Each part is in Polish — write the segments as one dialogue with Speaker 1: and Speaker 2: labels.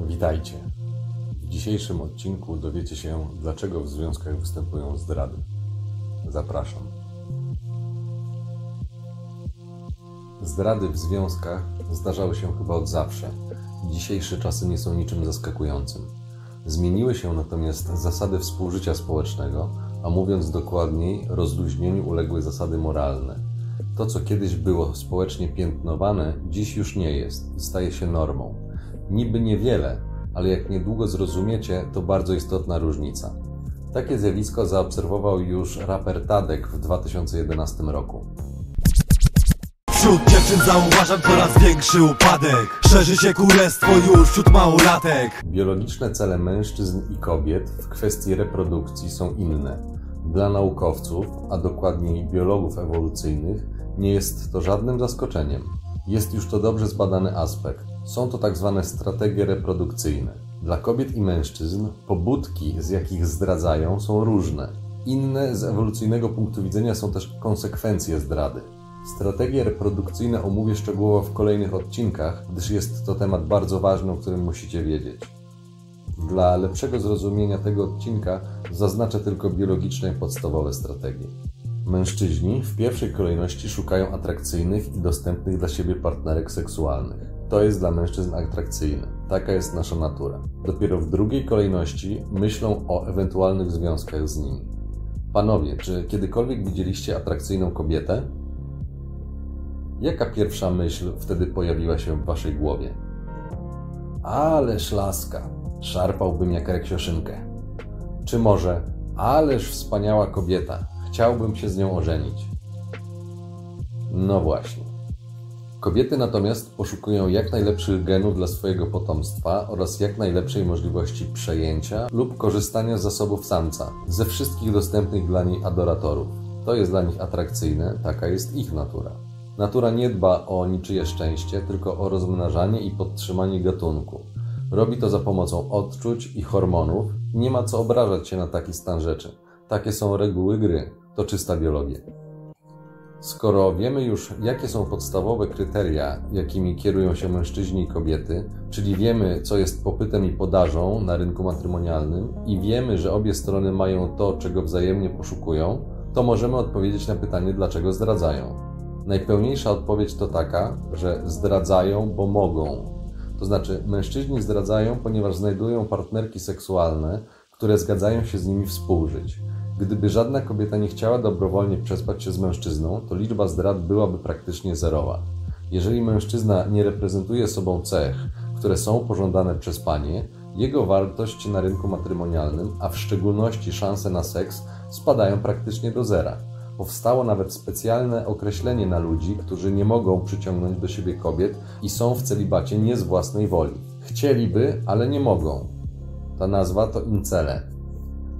Speaker 1: Witajcie. W dzisiejszym odcinku dowiecie się, dlaczego w związkach występują zdrady. Zapraszam. Zdrady w związkach zdarzały się chyba od zawsze. Dzisiejsze czasy nie są niczym zaskakującym. Zmieniły się natomiast zasady współżycia społecznego, a mówiąc dokładniej, rozluźnieniu uległy zasady moralne. To, co kiedyś było społecznie piętnowane, dziś już nie jest i staje się normą. Niby niewiele, ale jak niedługo zrozumiecie, to bardzo istotna różnica. Takie zjawisko zaobserwował już raper Tadek w 2011 roku.
Speaker 2: Wśród dziewczyn zauważam coraz większy upadek Szerzy się królestwo już wśród małolatek
Speaker 1: Biologiczne cele mężczyzn i kobiet w kwestii reprodukcji są inne. Dla naukowców, a dokładniej biologów ewolucyjnych, nie jest to żadnym zaskoczeniem. Jest już to dobrze zbadany aspekt. Są to tak zwane strategie reprodukcyjne. Dla kobiet i mężczyzn pobudki, z jakich zdradzają, są różne. Inne z ewolucyjnego punktu widzenia są też konsekwencje zdrady. Strategie reprodukcyjne omówię szczegółowo w kolejnych odcinkach, gdyż jest to temat bardzo ważny, o którym musicie wiedzieć. Dla lepszego zrozumienia tego odcinka zaznaczę tylko biologiczne i podstawowe strategie. Mężczyźni w pierwszej kolejności szukają atrakcyjnych i dostępnych dla siebie partnerek seksualnych. To jest dla mężczyzn atrakcyjne. Taka jest nasza natura. Dopiero w drugiej kolejności myślą o ewentualnych związkach z nimi. Panowie, czy kiedykolwiek widzieliście atrakcyjną kobietę? Jaka pierwsza myśl wtedy pojawiła się w waszej głowie? Ależ laska, szarpałbym jak reksioszynkę. Czy może, ależ wspaniała kobieta, chciałbym się z nią ożenić. No właśnie. Kobiety natomiast poszukują jak najlepszych genów dla swojego potomstwa oraz jak najlepszej możliwości przejęcia lub korzystania z zasobów samca, ze wszystkich dostępnych dla niej adoratorów. To jest dla nich atrakcyjne, taka jest ich natura. Natura nie dba o niczyje szczęście, tylko o rozmnażanie i podtrzymanie gatunku. Robi to za pomocą odczuć i hormonów nie ma co obrażać się na taki stan rzeczy. Takie są reguły gry. To czysta biologia. Skoro wiemy już, jakie są podstawowe kryteria, jakimi kierują się mężczyźni i kobiety, czyli wiemy, co jest popytem i podażą na rynku matrymonialnym i wiemy, że obie strony mają to, czego wzajemnie poszukują, to możemy odpowiedzieć na pytanie, dlaczego zdradzają. Najpełniejsza odpowiedź to taka, że zdradzają, bo mogą. To znaczy, mężczyźni zdradzają, ponieważ znajdują partnerki seksualne, które zgadzają się z nimi współżyć. Gdyby żadna kobieta nie chciała dobrowolnie przespać się z mężczyzną, to liczba zdrad byłaby praktycznie zerowa. Jeżeli mężczyzna nie reprezentuje sobą cech, które są pożądane przez panie, jego wartość na rynku matrymonialnym, a w szczególności szanse na seks, spadają praktycznie do zera. Powstało nawet specjalne określenie na ludzi, którzy nie mogą przyciągnąć do siebie kobiet i są w celibacie nie z własnej woli. Chcieliby, ale nie mogą. Ta nazwa to incele.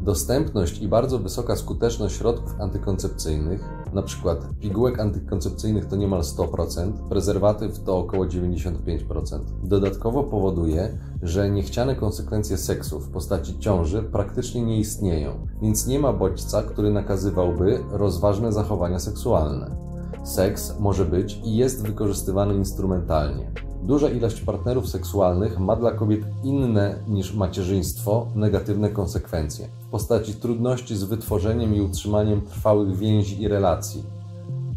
Speaker 1: Dostępność i bardzo wysoka skuteczność środków antykoncepcyjnych, np. pigułek antykoncepcyjnych to niemal 100%, prezerwatyw to około 95%. Dodatkowo powoduje, że niechciane konsekwencje seksu w postaci ciąży praktycznie nie istnieją, więc nie ma bodźca, który nakazywałby rozważne zachowania seksualne. Seks może być i jest wykorzystywany instrumentalnie. Duża ilość partnerów seksualnych ma dla kobiet inne niż macierzyństwo negatywne konsekwencje w postaci trudności z wytworzeniem i utrzymaniem trwałych więzi i relacji.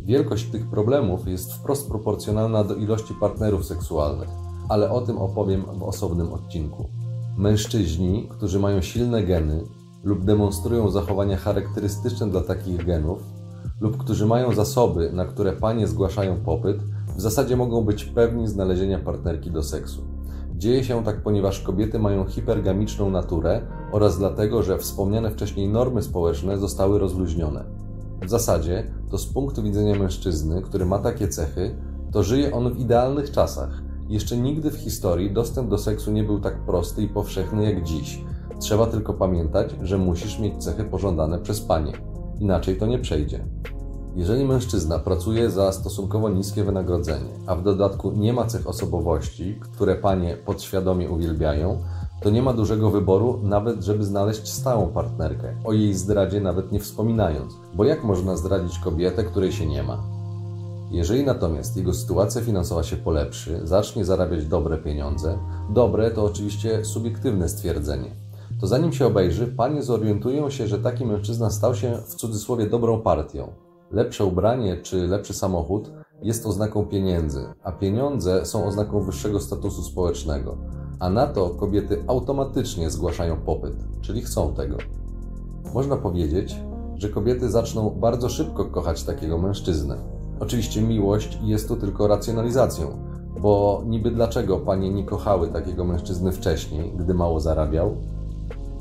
Speaker 1: Wielkość tych problemów jest wprost proporcjonalna do ilości partnerów seksualnych, ale o tym opowiem w osobnym odcinku. Mężczyźni, którzy mają silne geny lub demonstrują zachowania charakterystyczne dla takich genów, lub którzy mają zasoby, na które panie zgłaszają popyt, w zasadzie mogą być pewni znalezienia partnerki do seksu. Dzieje się tak, ponieważ kobiety mają hipergamiczną naturę oraz dlatego, że wspomniane wcześniej normy społeczne zostały rozluźnione. W zasadzie to z punktu widzenia mężczyzny, który ma takie cechy, to żyje on w idealnych czasach. Jeszcze nigdy w historii dostęp do seksu nie był tak prosty i powszechny jak dziś. Trzeba tylko pamiętać, że musisz mieć cechy pożądane przez panie. Inaczej to nie przejdzie. Jeżeli mężczyzna pracuje za stosunkowo niskie wynagrodzenie, a w dodatku nie ma cech osobowości, które panie podświadomie uwielbiają, to nie ma dużego wyboru, nawet żeby znaleźć stałą partnerkę, o jej zdradzie nawet nie wspominając, bo jak można zdradzić kobietę, której się nie ma? Jeżeli natomiast jego sytuacja finansowa się polepszy, zacznie zarabiać dobre pieniądze, dobre to oczywiście subiektywne stwierdzenie, to zanim się obejrzy, panie zorientują się, że taki mężczyzna stał się w cudzysłowie dobrą partią. Lepsze ubranie czy lepszy samochód jest oznaką pieniędzy, a pieniądze są oznaką wyższego statusu społecznego. A na to kobiety automatycznie zgłaszają popyt, czyli chcą tego. Można powiedzieć, że kobiety zaczną bardzo szybko kochać takiego mężczyznę. Oczywiście miłość jest tu tylko racjonalizacją, bo niby dlaczego panie nie kochały takiego mężczyzny wcześniej, gdy mało zarabiał?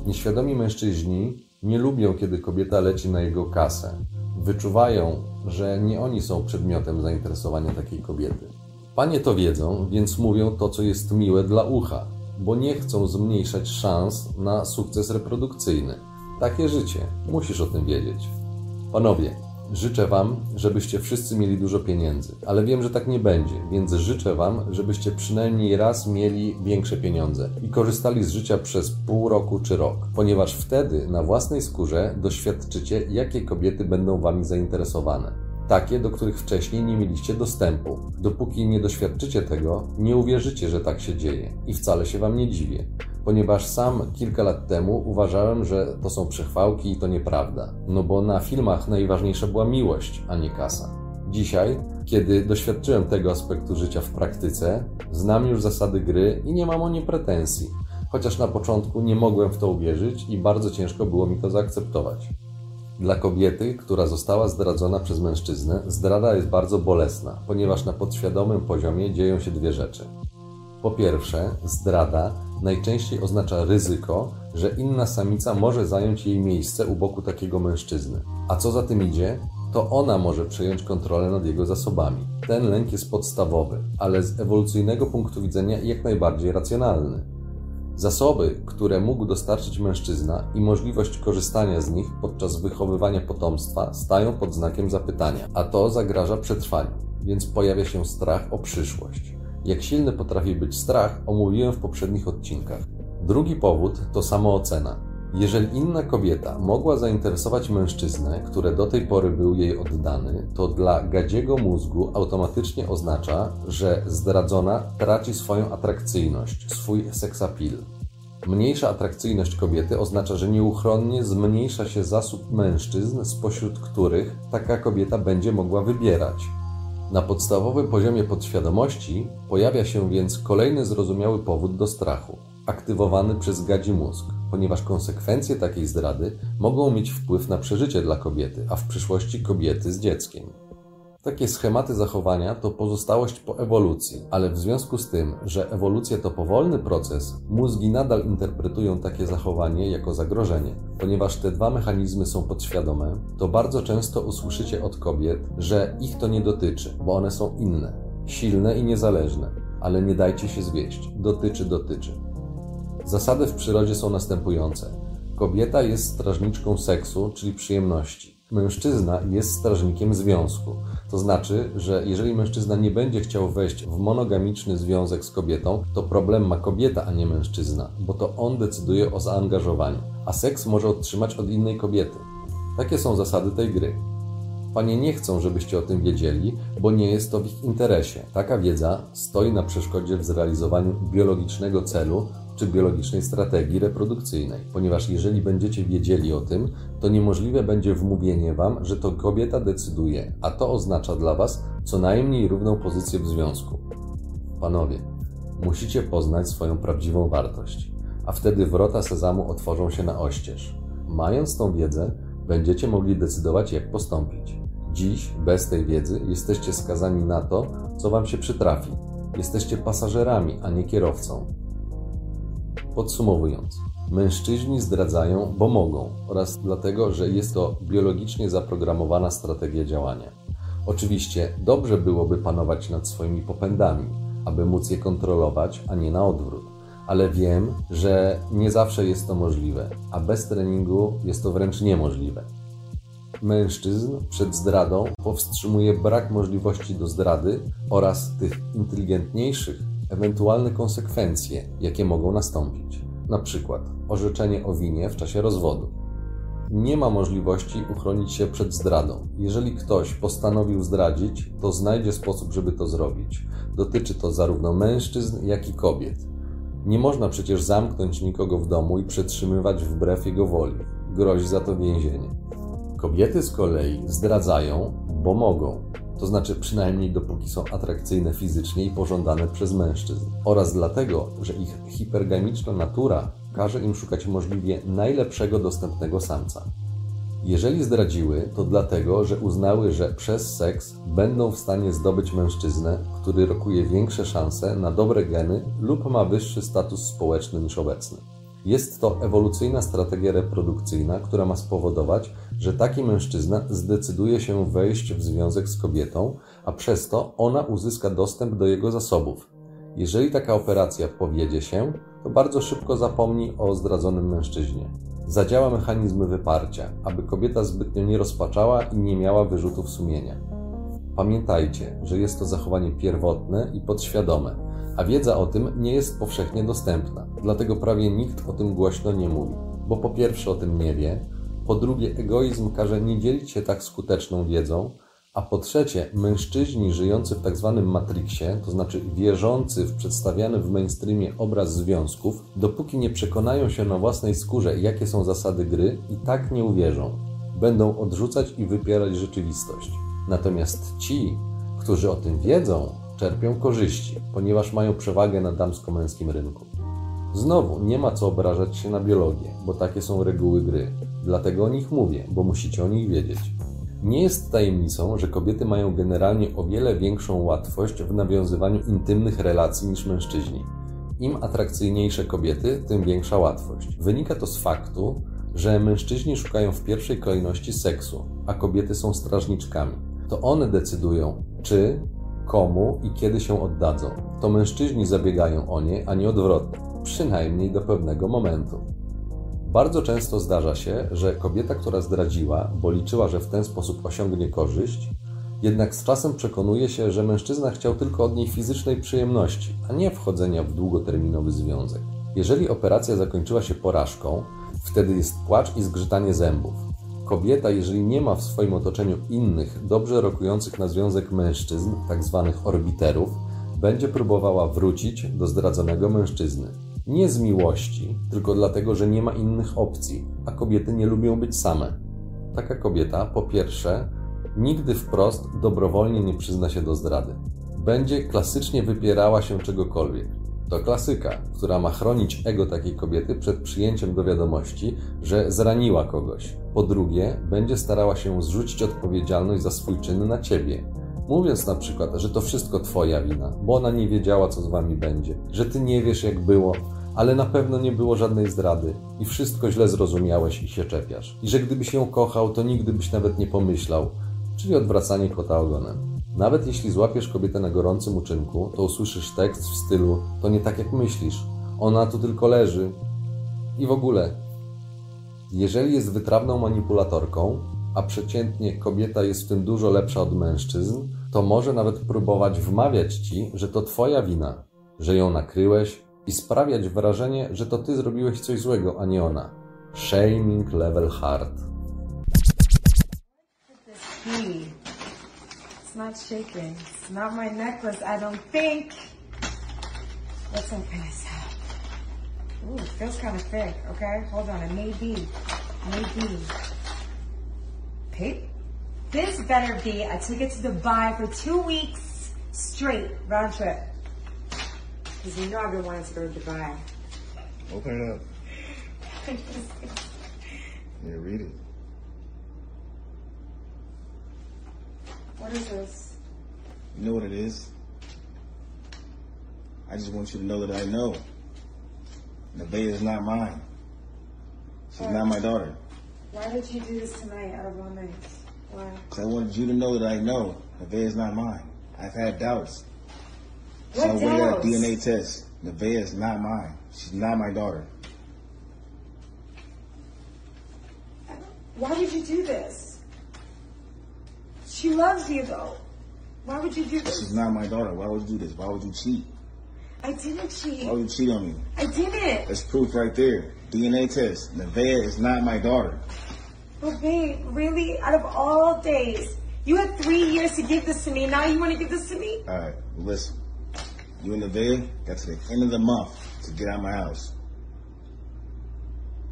Speaker 1: Nieświadomi mężczyźni nie lubią, kiedy kobieta leci na jego kasę. Wyczuwają, że nie oni są przedmiotem zainteresowania takiej kobiety. Panie to wiedzą, więc mówią to, co jest miłe dla ucha, bo nie chcą zmniejszać szans na sukces reprodukcyjny. Takie życie, musisz o tym wiedzieć. Panowie, życzę Wam, żebyście wszyscy mieli dużo pieniędzy, ale wiem, że tak nie będzie, więc życzę Wam, żebyście przynajmniej raz mieli większe pieniądze i korzystali z życia przez pół roku czy rok, ponieważ wtedy na własnej skórze doświadczycie, jakie kobiety będą Wami zainteresowane. Takie, do których wcześniej nie mieliście dostępu. Dopóki nie doświadczycie tego, nie uwierzycie, że tak się dzieje. I wcale się Wam nie dziwię, ponieważ sam kilka lat temu uważałem, że to są przechwałki i to nieprawda. No bo na filmach najważniejsza była miłość, a nie kasa. Dzisiaj, kiedy doświadczyłem tego aspektu życia w praktyce, znam już zasady gry i nie mam o nie pretensji. Chociaż na początku nie mogłem w to uwierzyć i bardzo ciężko było mi to zaakceptować. Dla kobiety, która została zdradzona przez mężczyznę, zdrada jest bardzo bolesna, ponieważ na podświadomym poziomie dzieją się dwie rzeczy. Po pierwsze, zdrada najczęściej oznacza ryzyko, że inna samica może zająć jej miejsce u boku takiego mężczyzny. A co za tym idzie, to ona może przejąć kontrolę nad jego zasobami. Ten lęk jest podstawowy, ale z ewolucyjnego punktu widzenia jak najbardziej racjonalny. Zasoby, które mógł dostarczyć mężczyzna i możliwość korzystania z nich podczas wychowywania potomstwa stają pod znakiem zapytania, a to zagraża przetrwaniu, więc pojawia się strach o przyszłość. Jak silny potrafi być strach, omówiłem w poprzednich odcinkach. Drugi powód to samoocena. Jeżeli inna kobieta mogła zainteresować mężczyznę, który do tej pory był jej oddany, to dla gadziego mózgu automatycznie oznacza, że zdradzona traci swoją atrakcyjność, swój seksapil. Mniejsza atrakcyjność kobiety oznacza, że nieuchronnie zmniejsza się zasób mężczyzn, spośród których taka kobieta będzie mogła wybierać. Na podstawowym poziomie podświadomości pojawia się więc kolejny zrozumiały powód do strachu, aktywowany przez gadzi mózg ponieważ konsekwencje takiej zdrady mogą mieć wpływ na przeżycie dla kobiety, a w przyszłości kobiety z dzieckiem. Takie schematy zachowania to pozostałość po ewolucji, ale w związku z tym, że ewolucja to powolny proces, mózgi nadal interpretują takie zachowanie jako zagrożenie. Ponieważ te dwa mechanizmy są podświadome, to bardzo często usłyszycie od kobiet, że ich to nie dotyczy, bo one są inne, silne i niezależne. Ale nie dajcie się zwieść. Dotyczy, dotyczy. Zasady w przyrodzie są następujące. Kobieta jest strażniczką seksu, czyli przyjemności. Mężczyzna jest strażnikiem związku. To znaczy, że jeżeli mężczyzna nie będzie chciał wejść w monogamiczny związek z kobietą, to problem ma kobieta, a nie mężczyzna, bo to on decyduje o zaangażowaniu, a seks może otrzymać od innej kobiety. Takie są zasady tej gry. Panie nie chcą, żebyście o tym wiedzieli, bo nie jest to w ich interesie. Taka wiedza stoi na przeszkodzie w zrealizowaniu biologicznego celu, czy biologicznej strategii reprodukcyjnej, ponieważ jeżeli będziecie wiedzieli o tym, to niemożliwe będzie wmówienie wam, że to kobieta decyduje, a to oznacza dla was co najmniej równą pozycję w związku. Panowie, musicie poznać swoją prawdziwą wartość, a wtedy wrota sezamu otworzą się na oścież. Mając tą wiedzę, będziecie mogli decydować, jak postąpić. Dziś, bez tej wiedzy, jesteście skazani na to, co wam się przytrafi. Jesteście pasażerami, a nie kierowcą. Podsumowując, mężczyźni zdradzają, bo mogą oraz dlatego, że jest to biologicznie zaprogramowana strategia działania. Oczywiście dobrze byłoby panować nad swoimi popędami, aby móc je kontrolować, a nie na odwrót. Ale wiem, że nie zawsze jest to możliwe, a bez treningu jest to wręcz niemożliwe. Mężczyzn przed zdradą powstrzymuje brak możliwości do zdrady oraz tych inteligentniejszych ewentualne konsekwencje, jakie mogą nastąpić, na przykład orzeczenie o winie w czasie rozwodu. Nie ma możliwości uchronić się przed zdradą. Jeżeli ktoś postanowił zdradzić, to znajdzie sposób, żeby to zrobić. Dotyczy to zarówno mężczyzn, jak i kobiet. Nie można przecież zamknąć nikogo w domu i przetrzymywać wbrew jego woli. Grozi za to więzienie. Kobiety z kolei zdradzają, bo mogą. To znaczy przynajmniej dopóki są atrakcyjne fizycznie i pożądane przez mężczyzn. Oraz dlatego, że ich hipergamiczna natura każe im szukać możliwie najlepszego dostępnego samca. Jeżeli zdradziły, to dlatego, że uznały, że przez seks będą w stanie zdobyć mężczyznę, który rokuje większe szanse na dobre geny lub ma wyższy status społeczny niż obecny. Jest to ewolucyjna strategia reprodukcyjna, która ma spowodować, że taki mężczyzna zdecyduje się wejść w związek z kobietą, a przez to ona uzyska dostęp do jego zasobów. Jeżeli taka operacja powiedzie się, to bardzo szybko zapomni o zdradzonym mężczyźnie. Zadziała mechanizm wyparcia, aby kobieta zbytnio nie rozpaczała i nie miała wyrzutów sumienia. Pamiętajcie, że jest to zachowanie pierwotne i podświadome, a wiedza o tym nie jest powszechnie dostępna, dlatego prawie nikt o tym głośno nie mówi, bo po pierwsze o tym nie wie, po drugie egoizm każe nie dzielić się tak skuteczną wiedzą, a po trzecie mężczyźni żyjący w tak zwanym matrixie, to znaczy wierzący w przedstawiany w mainstreamie obraz związków, dopóki nie przekonają się na własnej skórze, jakie są zasady gry, i tak nie uwierzą. Będą odrzucać i wypierać rzeczywistość. Natomiast ci, którzy o tym wiedzą, czerpią korzyści, ponieważ mają przewagę na damsko-męskim rynku. Znowu, nie ma co obrażać się na biologię, bo takie są reguły gry. Dlatego o nich mówię, bo musicie o nich wiedzieć. Nie jest tajemnicą, że kobiety mają generalnie o wiele większą łatwość w nawiązywaniu intymnych relacji niż mężczyźni. Im atrakcyjniejsze kobiety, tym większa łatwość. Wynika to z faktu, że mężczyźni szukają w pierwszej kolejności seksu, a kobiety są strażniczkami. To one decydują, czy, komu i kiedy się oddadzą. To mężczyźni zabiegają o nie, a nie odwrotnie, przynajmniej do pewnego momentu. Bardzo często zdarza się, że kobieta, która zdradziła, bo liczyła, że w ten sposób osiągnie korzyść, jednak z czasem przekonuje się, że mężczyzna chciał tylko od niej fizycznej przyjemności, a nie wchodzenia w długoterminowy związek. Jeżeli operacja zakończyła się porażką, wtedy jest płacz i zgrzytanie zębów. Kobieta, jeżeli nie ma w swoim otoczeniu innych, dobrze rokujących na związek mężczyzn, tzw. Tak orbiterów, będzie próbowała wrócić do zdradzonego mężczyzny. Nie z miłości, tylko dlatego, że nie ma innych opcji, a kobiety nie lubią być same. Taka kobieta, po pierwsze, nigdy wprost dobrowolnie nie przyzna się do zdrady. Będzie klasycznie wypierała się czegokolwiek. To klasyka, która ma chronić ego takiej kobiety przed przyjęciem do wiadomości, że zraniła kogoś. Po drugie, będzie starała się zrzucić odpowiedzialność za swój czyn na ciebie, mówiąc na przykład, że to wszystko twoja wina, bo ona nie wiedziała, co z wami będzie, że ty nie wiesz, jak było, ale na pewno nie było żadnej zdrady i wszystko źle zrozumiałeś i się czepiasz. I że gdybyś ją kochał, to nigdy byś nawet nie pomyślał, czyli odwracanie kota ogonem. Nawet jeśli złapiesz kobietę na gorącym uczynku, to usłyszysz tekst w stylu to nie tak jak myślisz, ona tu tylko leży. I w ogóle, jeżeli jest wytrawną manipulatorką, a przeciętnie kobieta jest w tym dużo lepsza od mężczyzn, to może nawet próbować wmawiać ci, że to twoja wina, że ją nakryłeś i sprawiać wrażenie, że to ty zrobiłeś coś złego, a nie ona. Shaming level hard.
Speaker 3: It's not shaking. It's not my necklace, I don't think. Let's open this up. Ooh, it feels kind of thick, okay? Hold on, it may be. Maybe. Pete? This better be a ticket to Dubai for two weeks straight, round trip. Because you know I've been wanting to go to Dubai.
Speaker 4: Open it up. Yeah, read it.
Speaker 3: What is this?
Speaker 4: You know what it is? I just want you to know that I know. Nevaeh is not mine. She's not my daughter.
Speaker 3: Why did you do this tonight out of all nights? Why?
Speaker 4: Because I wanted you to know that I know Nevaeh is not mine. I've had doubts.
Speaker 3: What
Speaker 4: so we got a
Speaker 3: doubts?
Speaker 4: DNA test. Nevaeh is not mine. She's not my daughter.
Speaker 3: Why would you do this? She loves you though. Why would you do this?
Speaker 4: She's not my daughter. Why would you do this? Why would you cheat?
Speaker 3: I didn't cheat.
Speaker 4: Why would you cheat on me?
Speaker 3: I didn't.
Speaker 4: That's proof right there. DNA test. Nevaeh is not my daughter.
Speaker 3: But babe, really? Out of all days, you had three years to give this to me. Now you want to give this to me?
Speaker 4: All right, listen. You and Nevaeh got to the end of the month to get out of my house.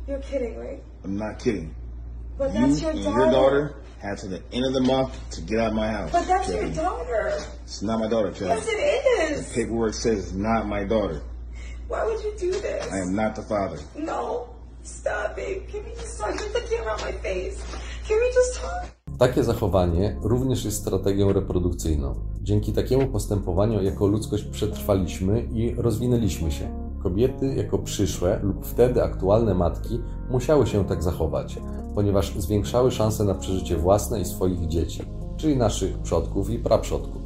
Speaker 3: You're kidding, right?
Speaker 4: I'm not kidding.
Speaker 3: But
Speaker 4: You
Speaker 3: that's your daughter.
Speaker 4: your daughter had to the end of the month to get out of my house.
Speaker 3: But that's your
Speaker 4: Kelly.
Speaker 3: daughter.
Speaker 4: It's not my daughter, Kelly.
Speaker 3: Yes, it is.
Speaker 4: Paperwork says it's not my daughter.
Speaker 3: Why would you do this?
Speaker 4: I am not the father.
Speaker 3: No. Stop, babe. Can we just talk? Get the camera on my face. Can we just talk?
Speaker 1: Takie zachowanie również jest strategią reprodukcyjną. Dzięki takiemu postępowaniu jako ludzkość przetrwaliśmy i rozwinęliśmy się. Kobiety jako przyszłe lub wtedy aktualne matki musiały się tak zachować, ponieważ zwiększały szanse na przeżycie własne i swoich dzieci, czyli naszych przodków i praprzodków.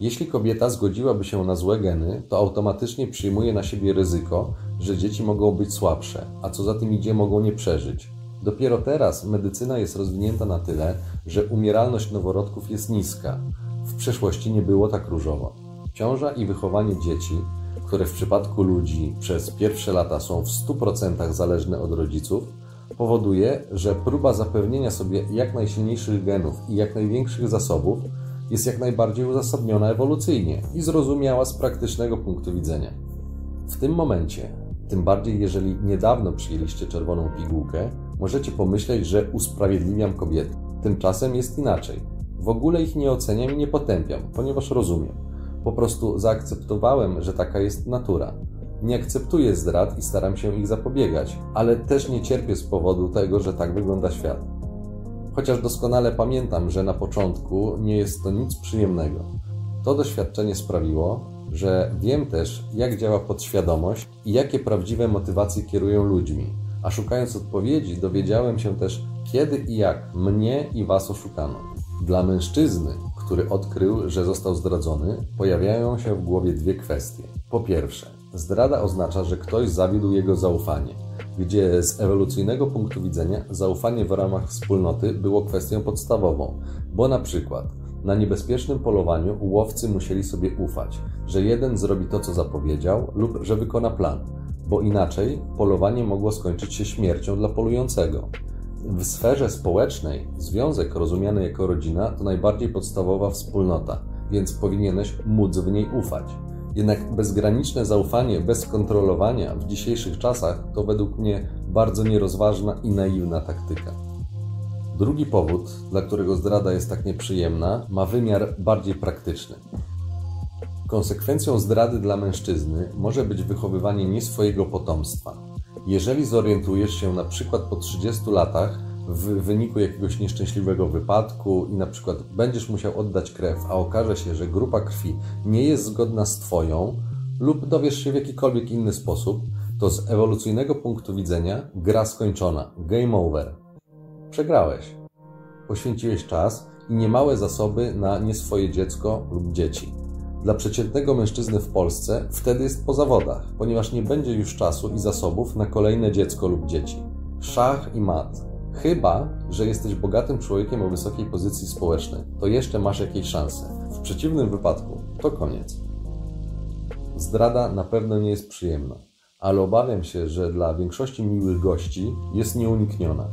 Speaker 1: Jeśli kobieta zgodziłaby się na złe geny, to automatycznie przyjmuje na siebie ryzyko, że dzieci mogą być słabsze, a co za tym idzie, mogą nie przeżyć. Dopiero teraz medycyna jest rozwinięta na tyle, że umieralność noworodków jest niska. W przeszłości nie było tak różowo. Ciąża i wychowanie dzieci, które w przypadku ludzi przez pierwsze lata są w 100% zależne od rodziców, powoduje, że próba zapewnienia sobie jak najsilniejszych genów i jak największych zasobów jest jak najbardziej uzasadniona ewolucyjnie i zrozumiała z praktycznego punktu widzenia. W tym momencie, tym bardziej jeżeli niedawno przyjęliście czerwoną pigułkę, możecie pomyśleć, że usprawiedliwiam kobiety. Tymczasem jest inaczej. W ogóle ich nie oceniam i nie potępiam, ponieważ rozumiem. Po prostu zaakceptowałem, że taka jest natura. Nie akceptuję zdrad i staram się ich zapobiegać, ale też nie cierpię z powodu tego, że tak wygląda świat. Chociaż doskonale pamiętam, że na początku nie jest to nic przyjemnego. To doświadczenie sprawiło, że wiem też, jak działa podświadomość i jakie prawdziwe motywacje kierują ludźmi. A szukając odpowiedzi, dowiedziałem się też, kiedy i jak mnie i Was oszukano. Dla mężczyzny, który odkrył, że został zdradzony, pojawiają się w głowie dwie kwestie. Po pierwsze, zdrada oznacza, że ktoś zawiódł jego zaufanie, gdzie z ewolucyjnego punktu widzenia zaufanie w ramach wspólnoty było kwestią podstawową, bo na przykład na niebezpiecznym polowaniu łowcy musieli sobie ufać, że jeden zrobi to, co zapowiedział, lub że wykona plan, bo inaczej polowanie mogło skończyć się śmiercią dla polującego. W sferze społecznej związek rozumiany jako rodzina to najbardziej podstawowa wspólnota, więc powinieneś móc w niej ufać. Jednak bezgraniczne zaufanie bez kontrolowania w dzisiejszych czasach to według mnie bardzo nierozważna i naiwna taktyka. Drugi powód, dla którego zdrada jest tak nieprzyjemna, ma wymiar bardziej praktyczny. Konsekwencją zdrady dla mężczyzny może być wychowywanie nie swojego potomstwa. Jeżeli zorientujesz się na przykład po 30 latach w wyniku jakiegoś nieszczęśliwego wypadku i na przykład będziesz musiał oddać krew, a okaże się, że grupa krwi nie jest zgodna z Twoją, lub dowiesz się w jakikolwiek inny sposób, to z ewolucyjnego punktu widzenia gra skończona, game over. Przegrałeś. Poświęciłeś czas i niemałe zasoby na nie swoje dziecko lub dzieci. Dla przeciętnego mężczyzny w Polsce wtedy jest po zawodach, ponieważ nie będzie już czasu i zasobów na kolejne dziecko lub dzieci. Szach i mat. Chyba, że jesteś bogatym człowiekiem o wysokiej pozycji społecznej, to jeszcze masz jakieś szanse. W przeciwnym wypadku to koniec. Zdrada na pewno nie jest przyjemna, ale obawiam się, że dla większości miłych gości jest nieunikniona.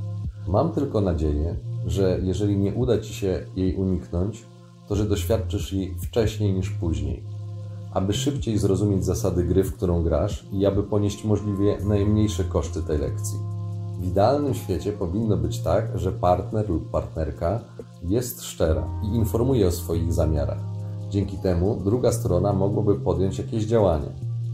Speaker 1: Mam tylko nadzieję, że jeżeli nie uda Ci się jej uniknąć, to że doświadczysz jej wcześniej niż później, aby szybciej zrozumieć zasady gry, w którą grasz i aby ponieść możliwie najmniejsze koszty tej lekcji. W idealnym świecie powinno być tak, że partner lub partnerka jest szczera i informuje o swoich zamiarach. Dzięki temu druga strona mogłaby podjąć jakieś działanie.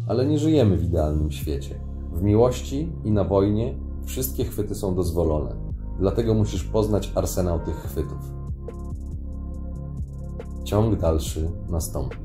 Speaker 1: Ale nie żyjemy w idealnym świecie. W miłości i na wojnie wszystkie chwyty są dozwolone. Dlatego musisz poznać arsenał tych chwytów. Ciąg dalszy nastąpi.